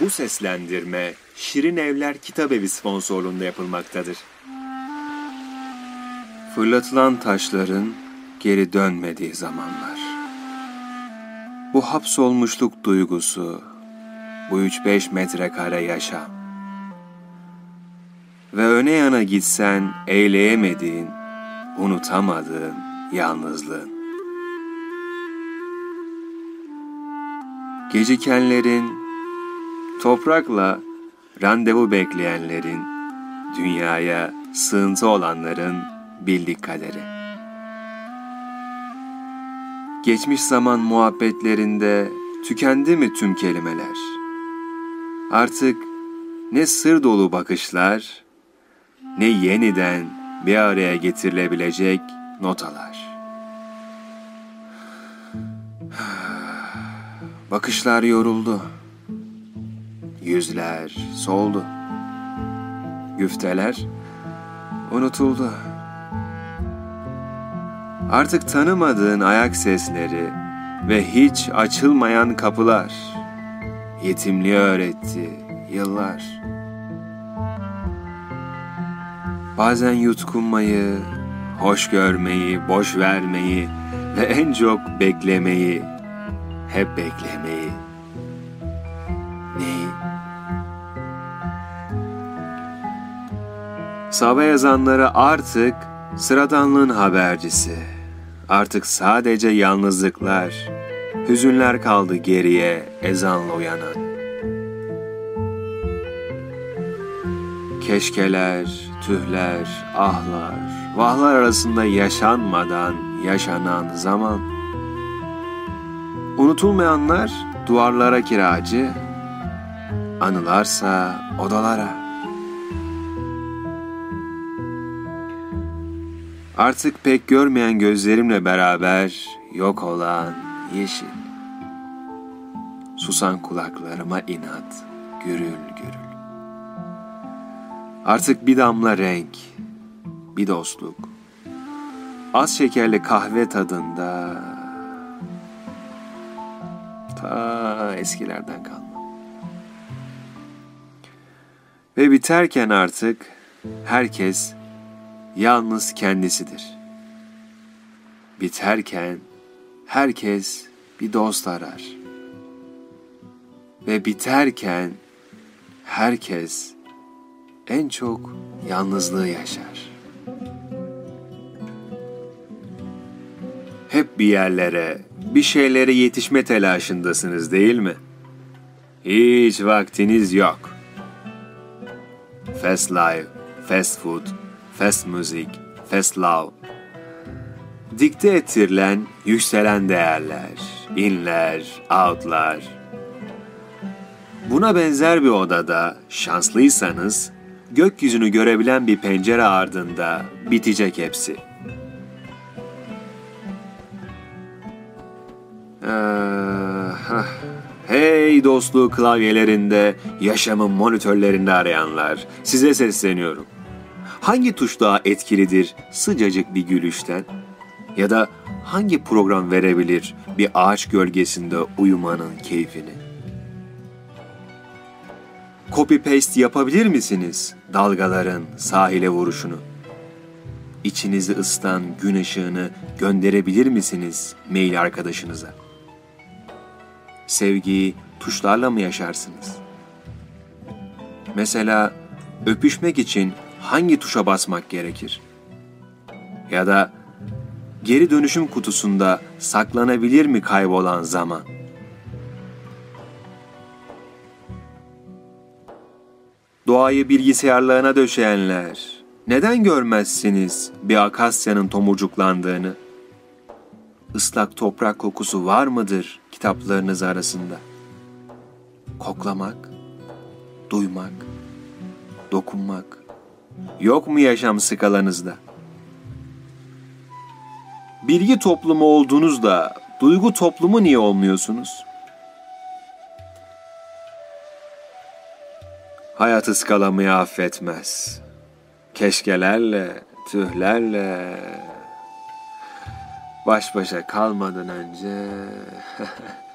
Bu seslendirme Şirin Evler Kitabevi sponsorluğunda yapılmaktadır. Fırlatılan taşların geri dönmediği zamanlar. Bu hapsolmuşluk duygusu, bu üç beş metrekare yaşam. Ve öne yana gitsen eyleyemediğin, unutamadığın yalnızlığın. Gecikenlerin, toprakla randevu bekleyenlerin, dünyaya sığıntı olanların bildik kaderi. Geçmiş zaman muhabbetlerinde tükendi mi tüm kelimeler? Artık ne sır dolu bakışlar, ne yeniden bir araya getirilebilecek notalar. Bakışlar yoruldu. Yüzler soldu. Güfteler unutuldu. Artık tanımadığın ayak sesleri ve hiç açılmayan kapılar yetimliği öğretti yıllar. Bazen yutkunmayı, hoş görmeyi, boş vermeyi ve en çok beklemeyi, hep beklemeyi. Neyi? Sabah yazanları artık sıradanlığın habercisi. Artık sadece yalnızlıklar, hüzünler kaldı geriye ezanla uyanan. Keşkeler, tühler, ahlar, vahlar arasında yaşanmadan yaşanan zaman. Unutulmayanlar duvarlara kiracı, anılarsa odalara. Artık pek görmeyen gözlerimle beraber yok olan yeşil. Susan kulaklarıma inat, gürül gürül. Artık bir damla renk, bir dostluk. Az şekerli kahve tadında ta eskilerden kalma. Ve biterken artık herkes yalnız kendisidir. Biterken herkes bir dost arar. Ve biterken herkes en çok yalnızlığı yaşar. Hep bir yerlere, bir şeylere yetişme telaşındasınız değil mi? Hiç vaktiniz yok. Fast life, fast food, fast love. Dikte ettirilen yükselen değerler, inler, outlar. Buna benzer bir odada şanslıysanız gökyüzünü görebilen bir pencere ardında bitecek hepsi. Hey dostluğu klavyelerinde, yaşamın monitörlerinde arayanlar, size sesleniyorum. Hangi tuş daha etkilidir sıcacık bir gülüşten? Ya da hangi program verebilir bir ağaç gölgesinde uyumanın keyfini? Copy paste yapabilir misiniz dalgaların sahile vuruşunu? İçinizi ısıtan gün ışığını gönderebilir misiniz mail arkadaşınıza? Sevgiyi tuşlarla mı yaşarsınız? Mesela öpüşmek için hangi tuşa basmak gerekir? Ya da geri dönüşüm kutusunda saklanabilir mi kaybolan zaman? Doğayı bilgisayarlarına döşeyenler, neden görmezsiniz bir akasyanın tomurcuklandığını? Islak toprak kokusu var mıdır kitaplarınız arasında? Koklamak, duymak, dokunmak, yok mu yaşam skalanızda? Bilgi toplumu olduğunuzda duygu toplumu niye olmuyorsunuz? Hayat ıskalamayı affetmez. Keşkelerle, tühlerle baş başa kalmadan önce